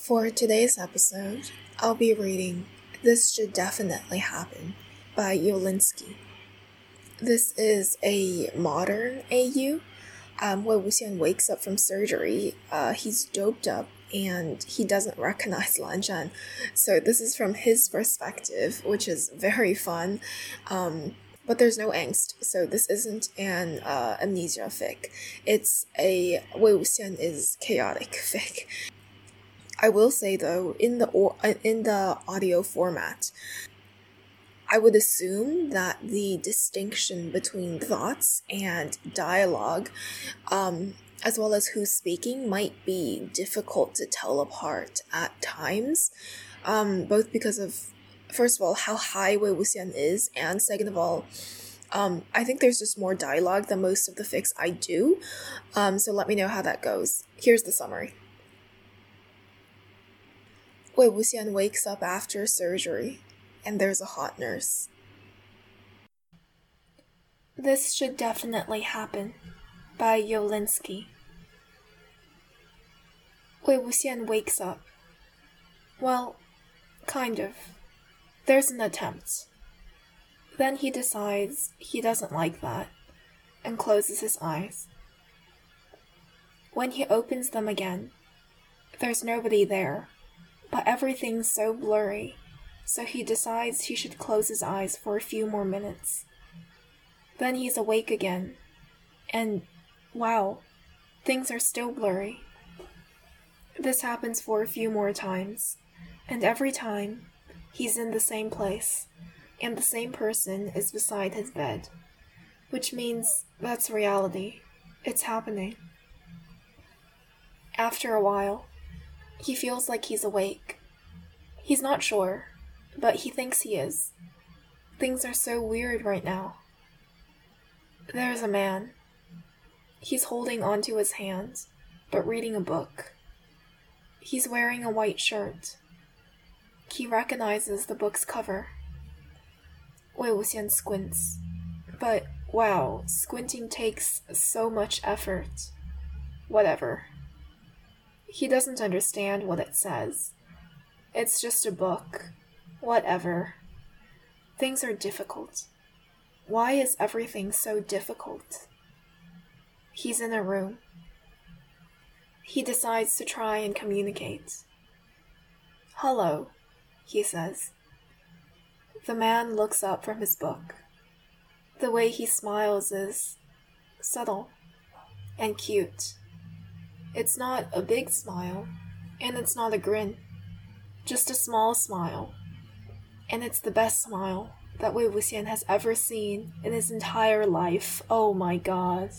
For today's episode, I'll be reading This Should Definitely Happen by Yolinsky. This is a modern AU um, where Wuxian wakes up from surgery. Uh, he's doped up and he doesn't recognize Lan Zhan. So, this is from his perspective, which is very fun. Um, but there's no angst, so this isn't an uh, amnesia fic. It's a Wei Wuxian is chaotic fic. I will say though, in the or, uh, in the audio format, I would assume that the distinction between thoughts and dialogue, um, as well as who's speaking, might be difficult to tell apart at times, um, both because of, first of all, how high Wei Wuxian is, and second of all, um, I think there's just more dialogue than most of the fics I do. Um, so let me know how that goes. Here's the summary. Wei Wuxian wakes up after surgery, and there's a hot nurse. This should definitely happen. By Yolinsky. Wei Wuxian wakes up. Well, kind of. There's an attempt. Then he decides he doesn't like that and closes his eyes. When he opens them again, there's nobody there, but everything's so blurry, so he decides he should close his eyes for a few more minutes. Then he's awake again, and wow, things are still blurry. This happens for a few more times, and every time, he's in the same place, and the same person is beside his bed, which means that's reality. It's happening. After a while, he feels like he's awake. He's not sure, but he thinks he is. Things are so weird right now. There's a man. He's holding onto his hand, but reading a book. He's wearing a white shirt. He recognizes the book's cover. Wei Wuxian squints. But wow, squinting takes so much effort. Whatever. He doesn't understand what it says. It's just a book. Whatever. Things are difficult. Why is everything so difficult? He's in a room. He decides to try and communicate. Hello, he says. The man looks up from his book. The way he smiles is subtle and cute. It's not a big smile, and it's not a grin, just a small smile. And it's the best smile that Wei Wuxian has ever seen in his entire life. Oh my god.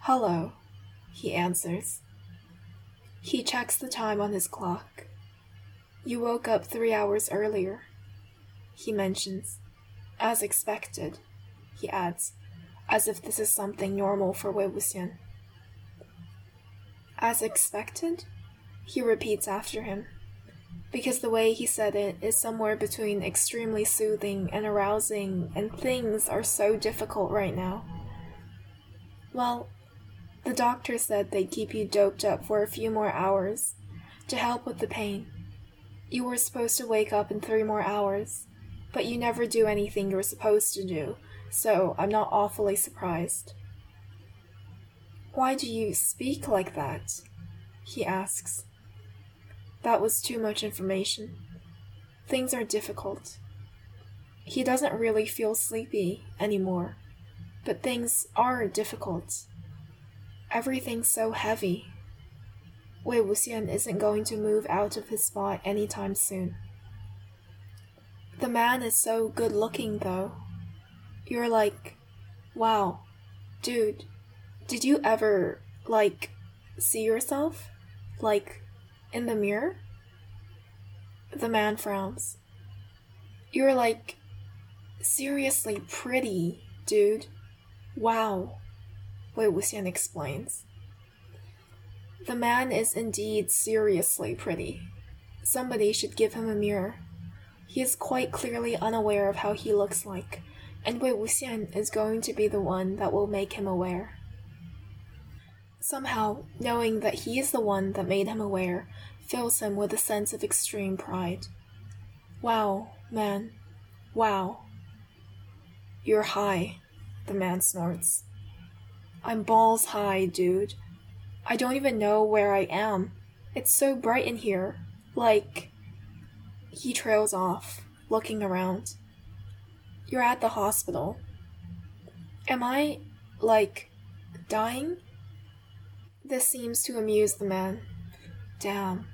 Hello, he answers. He checks the time on his clock. You woke up three hours earlier, he mentions. As expected, he adds, as if this is something normal for Wei Wuxian. As expected? He repeats after him, because the way he said it is somewhere between extremely soothing and arousing, and things are so difficult right now. Well, the doctor said they'd keep you doped up for a few more hours to help with the pain. You were supposed to wake up in three more hours, but you never do anything you're supposed to do, so I'm not awfully surprised. Why do you speak like that? he asks. That was too much information. Things are difficult. He doesn't really feel sleepy anymore, but things are difficult. Everything's so heavy. Wei Wuxian isn't going to move out of his spot anytime soon. The man is so good looking, though. You're like, wow, dude, did you ever, like, see yourself? Like, in the mirror? The man frowns. You're like, seriously pretty, dude. Wow. Wei Wuxian explains. The man is indeed seriously pretty. Somebody should give him a mirror. He is quite clearly unaware of how he looks like, and Wei Wuxian is going to be the one that will make him aware. Somehow, knowing that he is the one that made him aware fills him with a sense of extreme pride. Wow, man. Wow. You're high, the man snorts. I'm balls high, dude. I don't even know where I am. It's so bright in here. Like. He trails off, looking around. You're at the hospital. Am I, like, dying? This seems to amuse the man. Damn.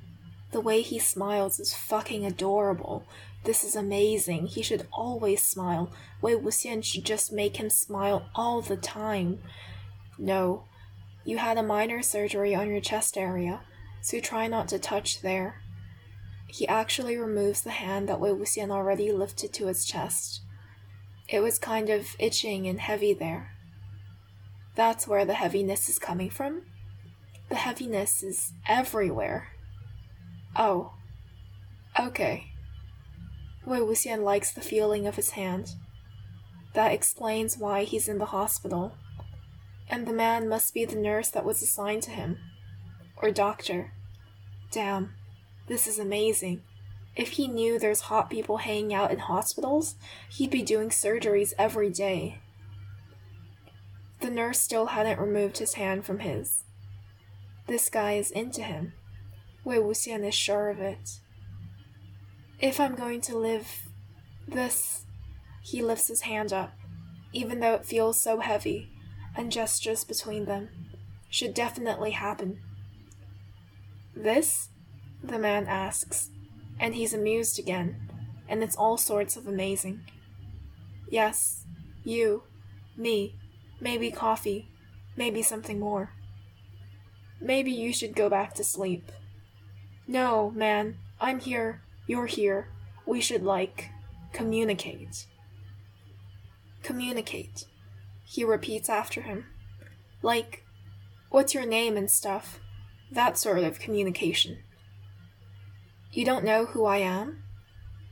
The way he smiles is fucking adorable. This is amazing. He should always smile. Wei Wuxian should just make him smile all the time. No. You had a minor surgery on your chest area, so try not to touch there. He actually removes the hand that Wei Wuxian already lifted to his chest. It was kind of itching and heavy there. That's where the heaviness is coming from? The heaviness is everywhere. Oh. Okay. Wei Wuxian likes the feeling of his hand. That explains why he's in the hospital. And the man must be the nurse that was assigned to him. Or doctor. Damn. This is amazing. If he knew there's hot people hanging out in hospitals, he'd be doing surgeries every day. The nurse still hadn't removed his hand from his. This guy is into him. Wei Wuxian is sure of it. If I'm going to live this, he lifts his hand up, even though it feels so heavy, and gestures between them. Should definitely happen. This? The man asks, and he's amused again, and it's all sorts of amazing. Yes, you, me, maybe coffee, maybe something more. Maybe you should go back to sleep. No, man, I'm here you're here. We should, like, communicate. Communicate. He repeats after him. Like, what's your name and stuff? That sort of communication. You don't know who I am?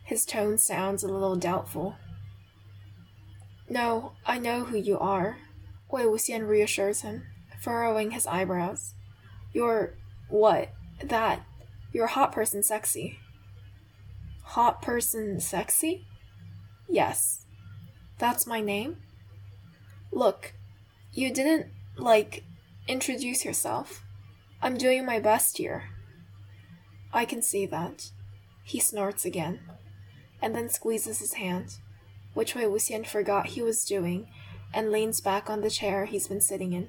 His tone sounds a little doubtful. No, I know who you are, Wei Wuxian reassures him, furrowing his eyebrows. You're what? That. You're a hot person sexy. Hot person sexy? Yes. That's my name? Look, you didn't, like, introduce yourself. I'm doing my best here. I can see that. He snorts again, and then squeezes his hand, which Wei Wuxian forgot he was doing, and leans back on the chair he's been sitting in.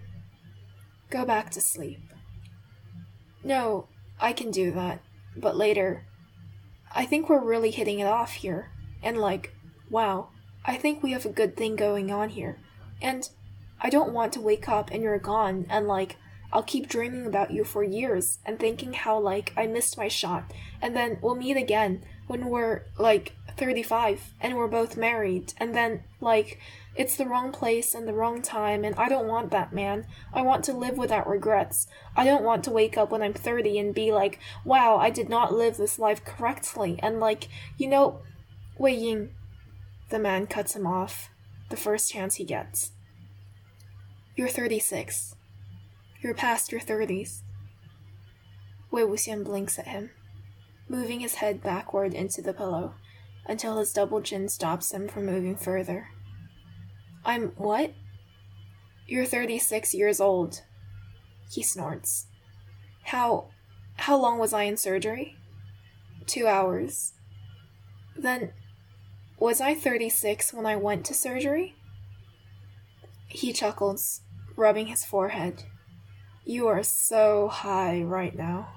Go back to sleep. No, I can do that, but later, I think we're really hitting it off here. And like, wow, I think we have a good thing going on here. And I don't want to wake up and you're gone and like, I'll keep dreaming about you for years and thinking how like I missed my shot. And then we'll meet again when we're like 35 and we're both married. And then like it's the wrong place and the wrong time, and I don't want that, man. I want to live without regrets. I don't want to wake up when I'm 30 and be like, wow, I did not live this life correctly. And, like, you know, Wei Ying. The man cuts him off the first chance he gets. You're 36. You're past your 30s. Wei Wuxian blinks at him, moving his head backward into the pillow until his double chin stops him from moving further. I'm what? You're 36 years old. He snorts. How. how long was I in surgery? Two hours. Then. was I 36 when I went to surgery? He chuckles, rubbing his forehead. You are so high right now.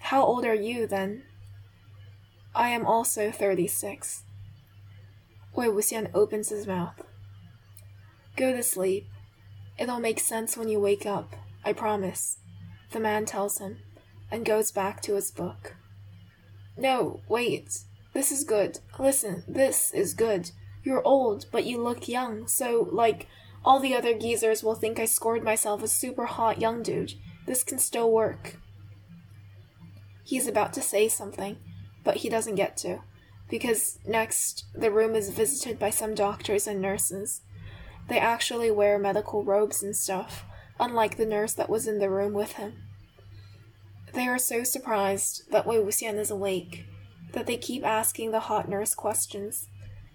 How old are you then? I am also 36. Wei Wuxian opens his mouth. Go to sleep. It'll make sense when you wake up, I promise, the man tells him, and goes back to his book. No, wait. This is good. Listen, this is good. You're old, but you look young, so, like, all the other geezers will think I scored myself a super hot young dude. This can still work. He's about to say something, but he doesn't get to, because next, the room is visited by some doctors and nurses they actually wear medical robes and stuff, unlike the nurse that was in the room with him. They are so surprised that Wei Wuxian is awake that they keep asking the hot nurse questions.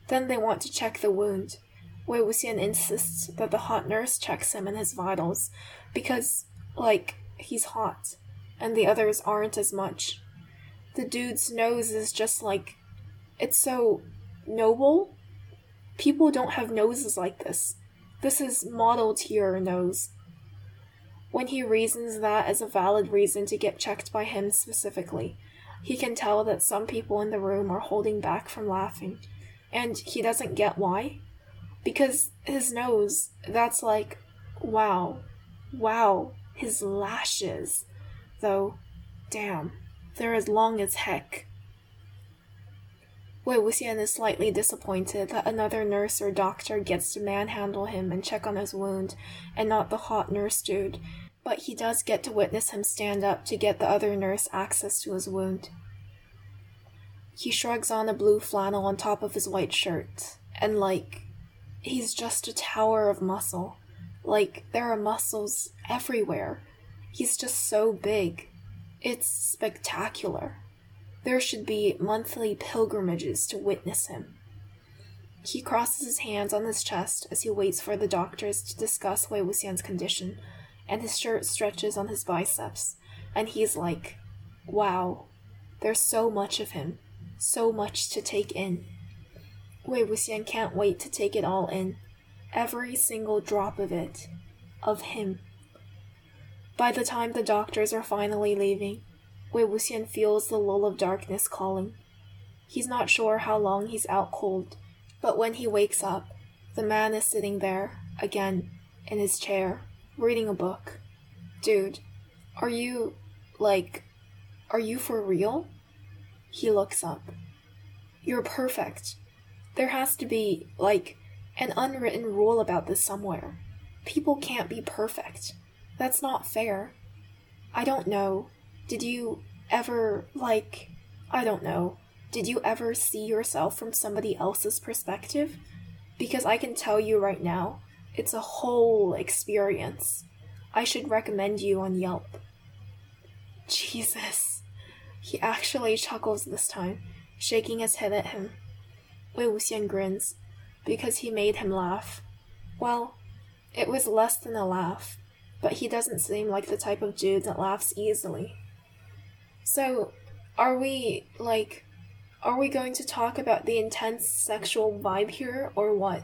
Then they want to check the wound. Wei Wuxian insists that the hot nurse checks him and his vitals because, like, he's hot, and the others aren't as much. The dude's nose is just like. It's so noble. People don't have noses like this. This is model tier nose. When he reasons that as a valid reason to get checked by him specifically, he can tell that some people in the room are holding back from laughing, and he doesn't get why. Because his nose, that's like, wow, wow, his lashes. Though, damn, they're as long as heck. Wei Wuxian is slightly disappointed that another nurse or doctor gets to manhandle him and check on his wound, and not the hot nurse dude, but he does get to witness him stand up to get the other nurse access to his wound. He shrugs on a blue flannel on top of his white shirt, and like, he's just a tower of muscle. Like, there are muscles everywhere. He's just so big. It's spectacular. There should be monthly pilgrimages to witness him. He crosses his hands on his chest as he waits for the doctors to discuss Wei Wuxian's condition, and his shirt stretches on his biceps, and he's like, wow, there's so much of him, so much to take in. Wei Wuxian can't wait to take it all in, every single drop of it, of him. By the time the doctors are finally leaving, Wei Wuxian feels the lull of darkness calling. He's not sure how long he's out cold, but when he wakes up, the man is sitting there, again, in his chair, reading a book. Dude, are you, like, are you for real? He looks up. You're perfect. There has to be, like, an unwritten rule about this somewhere. People can't be perfect. That's not fair. I don't know. Did you ever, like, I don't know, did you ever see yourself from somebody else's perspective? Because I can tell you right now, it's a whole experience. I should recommend you on Yelp. Jesus. He actually chuckles this time, shaking his head at him. Wei Wuxian grins, because he made him laugh. Well, it was less than a laugh, but he doesn't seem like the type of dude that laughs easily. So, are we, like, are we going to talk about the intense sexual vibe here, or what?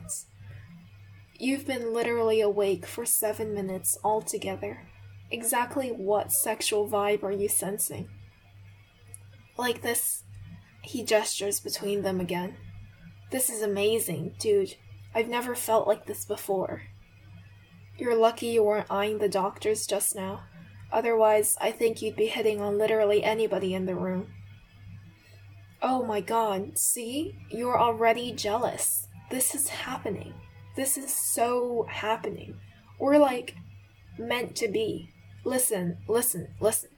You've been literally awake for seven minutes altogether. Exactly what sexual vibe are you sensing? Like this, he gestures between them again. This is amazing, dude. I've never felt like this before. You're lucky you weren't eyeing the doctors just now. Otherwise, I think you'd be hitting on literally anybody in the room. Oh my god, see? You're already jealous. This is happening. This is so happening. We're like meant to be. Listen, listen, listen.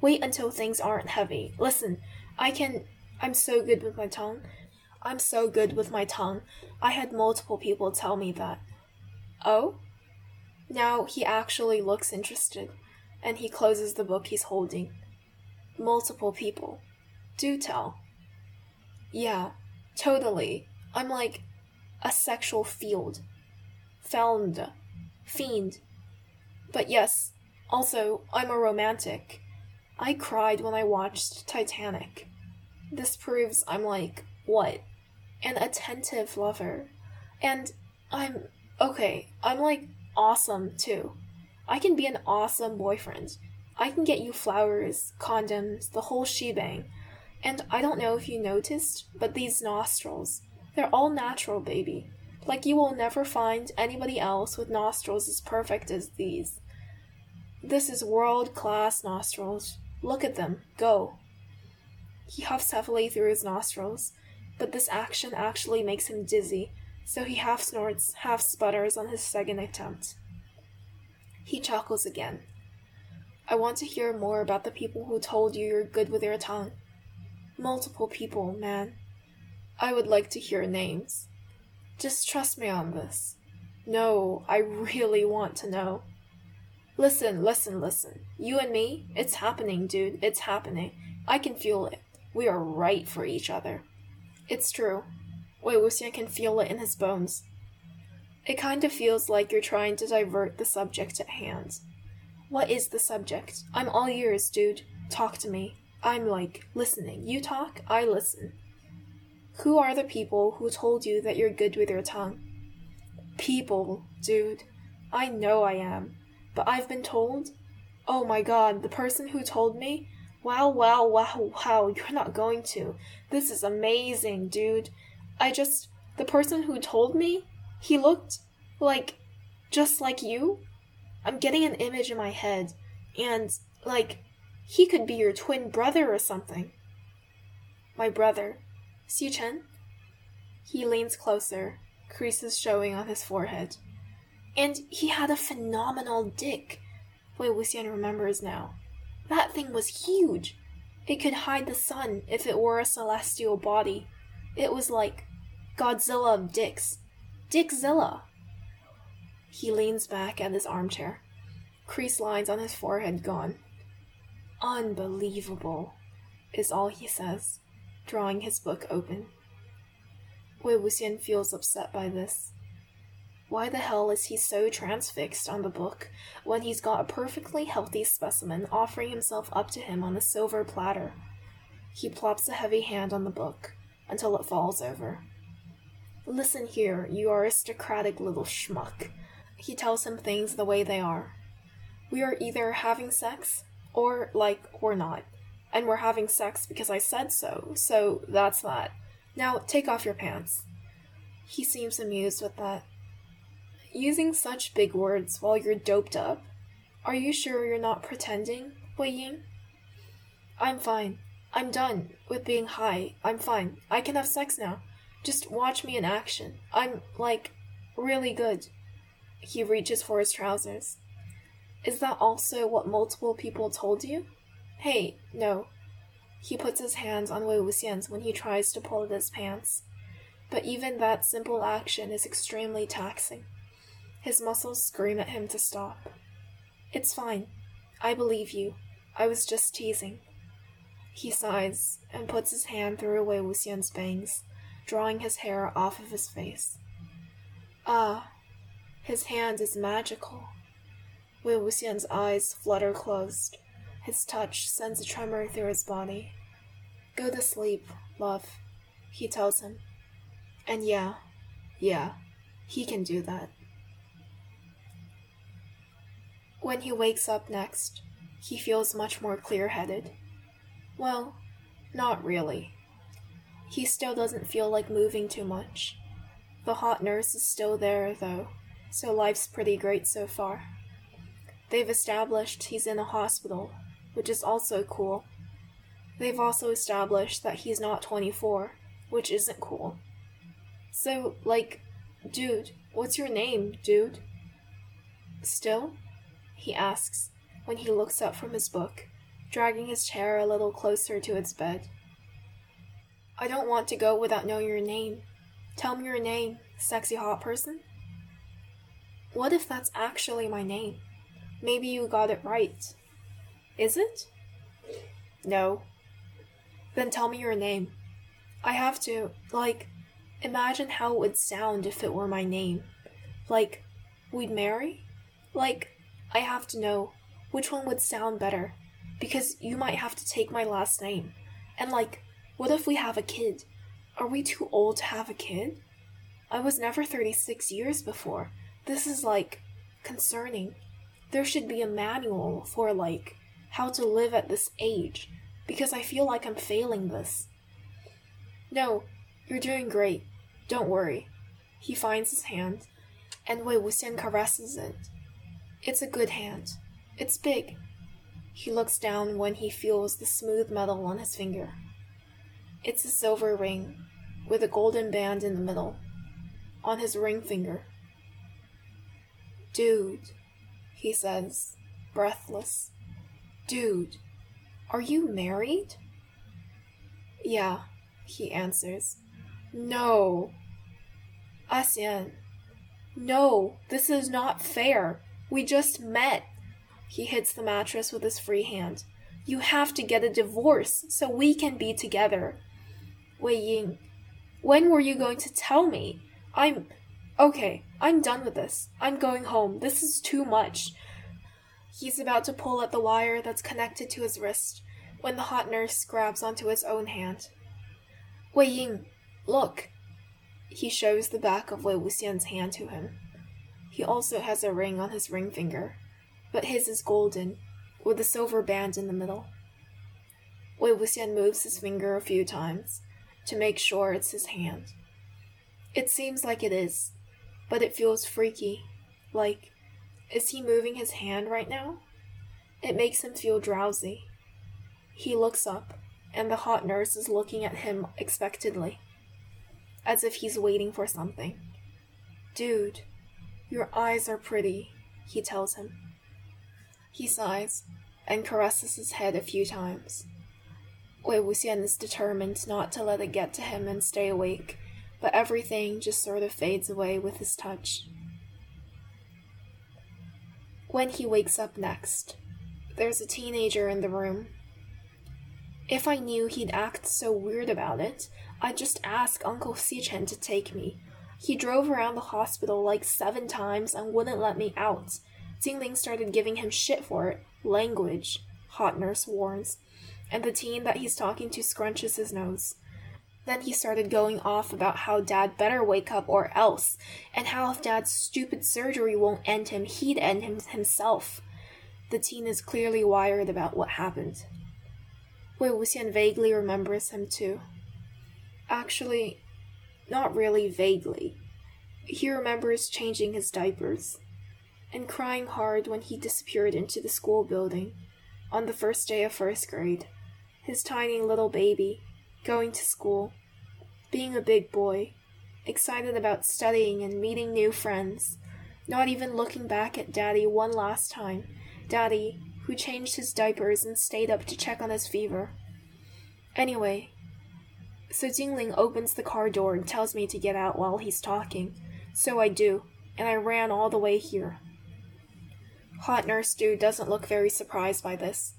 Wait until things aren't heavy. Listen, I can. I'm so good with my tongue. I'm so good with my tongue. I had multiple people tell me that. Oh? Now he actually looks interested, and he closes the book he's holding. Multiple people. Do tell. Yeah, totally. I'm like a sexual field. Found. Fiend. But yes, also, I'm a romantic. I cried when I watched Titanic. This proves I'm like, what? an attentive lover. And I'm okay, I'm like awesome too. I can be an awesome boyfriend. I can get you flowers, condoms, the whole shebang. And I don't know if you noticed, but these nostrils, they're all natural, baby. Like you will never find anybody else with nostrils as perfect as these. This is world class nostrils. Look at them. Go. He huffs heavily through his nostrils, but this action actually makes him dizzy, so he half snorts, half sputters on his second attempt. He chuckles again. I want to hear more about the people who told you you're good with your tongue. Multiple people, man. I would like to hear names. Just trust me on this. No, I really want to know. Listen, listen, listen. You and me, it's happening, dude. It's happening. I can feel it. We are right for each other. It's true. Wei Wuxian can feel it in his bones. It kind of feels like you're trying to divert the subject at hand. What is the subject? I'm all ears, dude. Talk to me. I'm like listening. You talk, I listen. Who are the people who told you that you're good with your tongue? People, dude. I know I am. But I've been told. Oh my god, the person who told me? Wow, wow, wow, wow, you're not going to. This is amazing, dude. I just. The person who told me? He looked like. just like you? I'm getting an image in my head, and, like, he could be your twin brother or something. My brother. Xichen? He leans closer, creases showing on his forehead. And he had a phenomenal dick. Wei Wuxian remembers now. That thing was huge. It could hide the sun if it were a celestial body. It was like Godzilla of dicks. Dickzilla. He leans back at his armchair, crease lines on his forehead gone. Unbelievable, is all he says, drawing his book open. Wei Wuxian feels upset by this. Why the hell is he so transfixed on the book when he's got a perfectly healthy specimen offering himself up to him on a silver platter? He plops a heavy hand on the book until it falls over. Listen here, you aristocratic little schmuck. He tells him things the way they are. We are either having sex, or, like, we're not. And we're having sex because I said so, so that's that. Now, take off your pants. He seems amused with that. Using such big words while you're doped up. Are you sure you're not pretending, Wei Ying? I'm fine. I'm done with being high. I'm fine. I can have sex now. Just watch me in action. I'm, like, really good. He reaches for his trousers. Is that also what multiple people told you? Hey, no. He puts his hands on Wei Wuxian's when he tries to pull at his pants. But even that simple action is extremely taxing. His muscles scream at him to stop. It's fine. I believe you. I was just teasing. He sighs and puts his hand through Wei Wuxian's bangs, drawing his hair off of his face. Ah, his hand is magical. Wei Wuxian's eyes flutter closed. His touch sends a tremor through his body. Go to sleep, love, he tells him. And yeah, yeah, he can do that. When he wakes up next, he feels much more clear headed. Well, not really. He still doesn't feel like moving too much. The hot nurse is still there, though, so life's pretty great so far. They've established he's in a hospital, which is also cool. They've also established that he's not 24, which isn't cool. So, like, dude, what's your name, dude? Still? he asks when he looks up from his book, dragging his chair a little closer to its bed. I don't want to go without knowing your name. Tell me your name, sexy hot person. What if that's actually my name? Maybe you got it right. Is it? No. Then tell me your name. I have to, like, imagine how it would sound if it were my name. Like, we'd marry? Like, I have to know which one would sound better, because you might have to take my last name. And like, what if we have a kid? Are we too old to have a kid? I was never 36 years before. This is like concerning. There should be a manual for like how to live at this age because I feel like I'm failing this. No, you're doing great. Don't worry. He finds his hand, and Wei Wuxian caresses it it's a good hand. It's big. He looks down when he feels the smooth metal on his finger. It's a silver ring with a golden band in the middle on his ring finger. Dude, he says, breathless. Dude, are you married? Yeah, he answers. No. Asian. No, this is not fair. We just met. He hits the mattress with his free hand. You have to get a divorce so we can be together. Wei Ying, when were you going to tell me? I'm. Okay, I'm done with this. I'm going home. This is too much. He's about to pull at the wire that's connected to his wrist when the hot nurse grabs onto his own hand. Wei Ying, look. He shows the back of Wei Wuxian's hand to him. He also has a ring on his ring finger, but his is golden, with a silver band in the middle. Wei Wuxian moves his finger a few times to make sure it's his hand. It seems like it is, but it feels freaky. Like, is he moving his hand right now? It makes him feel drowsy. He looks up, and the hot nurse is looking at him expectantly, as if he's waiting for something. Dude, your eyes are pretty, he tells him. He sighs and caresses his head a few times. Wei Wuxian is determined not to let it get to him and stay awake, but everything just sort of fades away with his touch. When he wakes up next, there's a teenager in the room if I knew he'd act so weird about it, I'd just ask Uncle Xichen to take me. He drove around the hospital like seven times and wouldn't let me out. Jin Ling started giving him shit for it. Language, hot nurse warns. And the teen that he's talking to scrunches his nose. Then he started going off about how dad better wake up or else, and how if dad's stupid surgery won't end him, he'd end him himself. The teen is clearly wired about what happened. Wei Wuxian vaguely remembers him too. Actually, not really vaguely. He remembers changing his diapers and crying hard when he disappeared into the school building on the first day of first grade. His tiny little baby, going to school, being a big boy, excited about studying and meeting new friends, not even looking back at Daddy one last time. Daddy, who changed his diapers and stayed up to check on his fever. Anyway, so Jin Ling opens the car door and tells me to get out while he's talking. So I do, and I ran all the way here. Hot Nurse Dude doesn't look very surprised by this.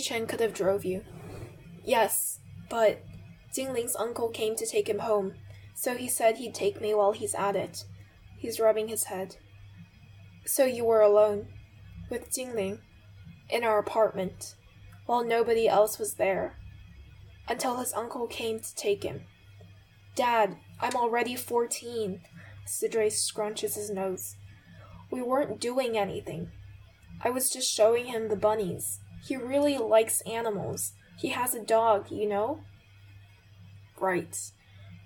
Chen could have drove you. Yes, but Jin Ling's uncle came to take him home, so he said he'd take me while he's at it. He's rubbing his head. So you were alone, with Jin Ling, in our apartment, while nobody else was there, until his uncle came to take him. Dad, I'm already 14. Sidre scrunches his nose. We weren't doing anything. I was just showing him the bunnies. He really likes animals. He has a dog, you know? Right,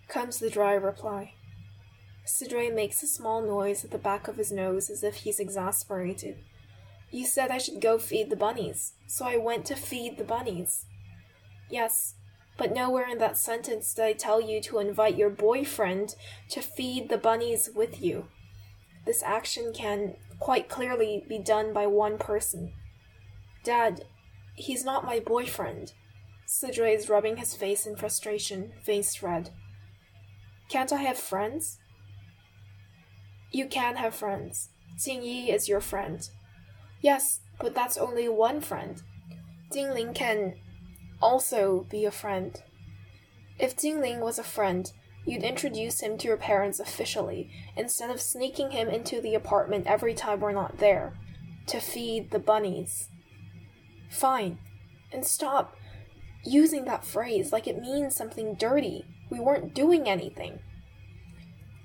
comes the dry reply. Sidre makes a small noise at the back of his nose as if he's exasperated. You said I should go feed the bunnies, so I went to feed the bunnies. Yes, but nowhere in that sentence did I tell you to invite your boyfriend to feed the bunnies with you. This action can quite clearly be done by one person. Dad, he's not my boyfriend. Sidre is rubbing his face in frustration, face red. Can't I have friends? You can have friends. Yi is your friend. Yes, but that's only one friend. Jin Ling can also be a friend. If Jin Ling was a friend, you'd introduce him to your parents officially, instead of sneaking him into the apartment every time we're not there, to feed the bunnies. Fine. And stop using that phrase like it means something dirty. We weren't doing anything.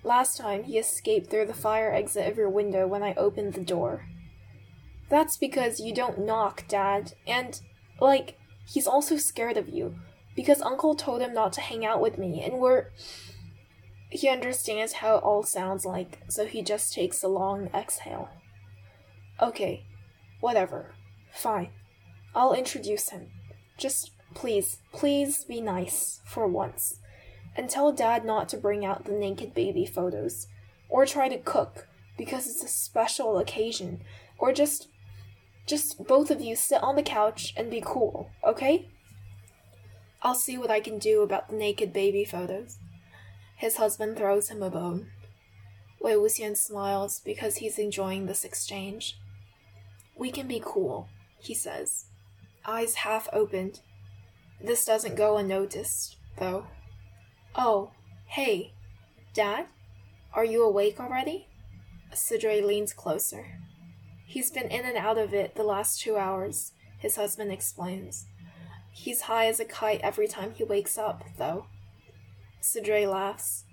Last time, he escaped through the fire exit of your window when I opened the door. That's because you don't knock, Dad, and, like, He's also scared of you because Uncle told him not to hang out with me, and we're. He understands how it all sounds like, so he just takes a long exhale. Okay, whatever. Fine. I'll introduce him. Just please, please be nice for once. And tell Dad not to bring out the naked baby photos. Or try to cook, because it's a special occasion. Or just just both of you sit on the couch and be cool, okay? I'll see what I can do about the naked baby photos. His husband throws him a bone. Wei Wuxian smiles because he's enjoying this exchange. We can be cool, he says, eyes half opened. This doesn't go unnoticed, though. Oh, hey, Dad? Are you awake already? Sidre leans closer. He's been in and out of it the last two hours, his husband explains. He's high as a kite every time he wakes up, though. Sidre laughs.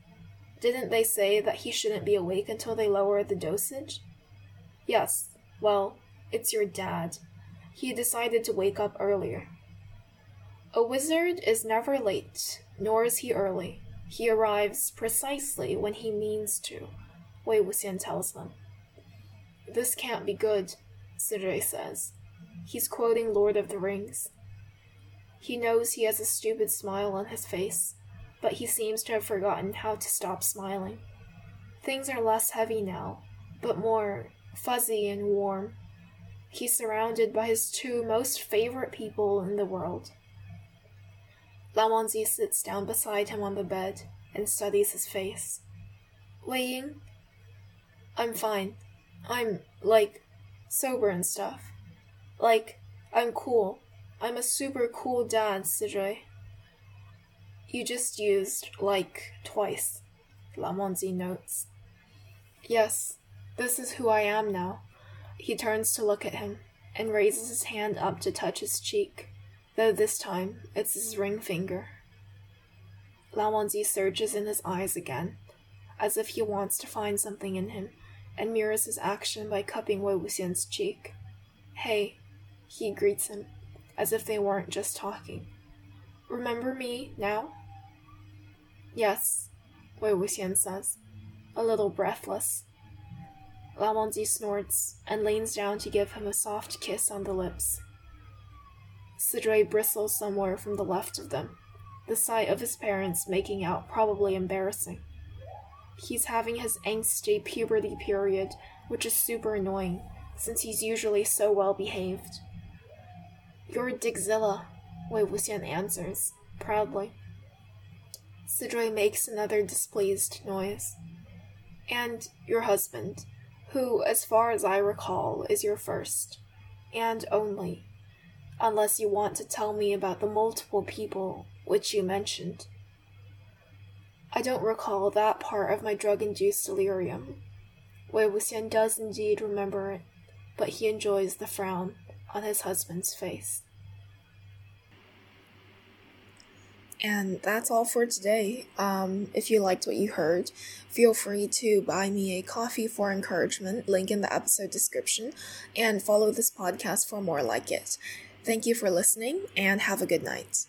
Didn't they say that he shouldn't be awake until they lower the dosage? Yes, well, it's your dad. He decided to wake up earlier. A wizard is never late, nor is he early. He arrives precisely when he means to, Wei Wuxian tells them. This can't be good, Sidre says. He's quoting Lord of the Rings. He knows he has a stupid smile on his face, but he seems to have forgotten how to stop smiling. Things are less heavy now, but more fuzzy and warm. He's surrounded by his two most favorite people in the world. Lan Wangji sits down beside him on the bed and studies his face. Wei Ying? I'm fine. I'm, like, sober and stuff. Like, I'm cool. I'm a super cool dad, Sidre. You just used, like, twice, Lan Wangji notes. Yes, this is who I am now. He turns to look at him and raises his hand up to touch his cheek, though this time it's his ring finger. Lan Wangji surges in his eyes again, as if he wants to find something in him, and mirrors his action by cupping Wei Wuxian's cheek. Hey, he greets him, as if they weren't just talking. Remember me now? Yes, Wei Wuxian says, a little breathless. Wangji snorts and leans down to give him a soft kiss on the lips. Sidre bristles somewhere from the left of them, the sight of his parents making out probably embarrassing. He's having his angsty puberty period, which is super annoying, since he's usually so well behaved. You're Dickzilla, Wei Wuxian answers, proudly. Sidre makes another displeased noise. And your husband, who, as far as I recall, is your first. And only. Unless you want to tell me about the multiple people which you mentioned. I don't recall that part of my drug induced delirium. Wei Wuxian does indeed remember it, but he enjoys the frown on his husband's face. And that's all for today. Um, if you liked what you heard, feel free to buy me a coffee for encouragement, link in the episode description, and follow this podcast for more like it. Thank you for listening and have a good night.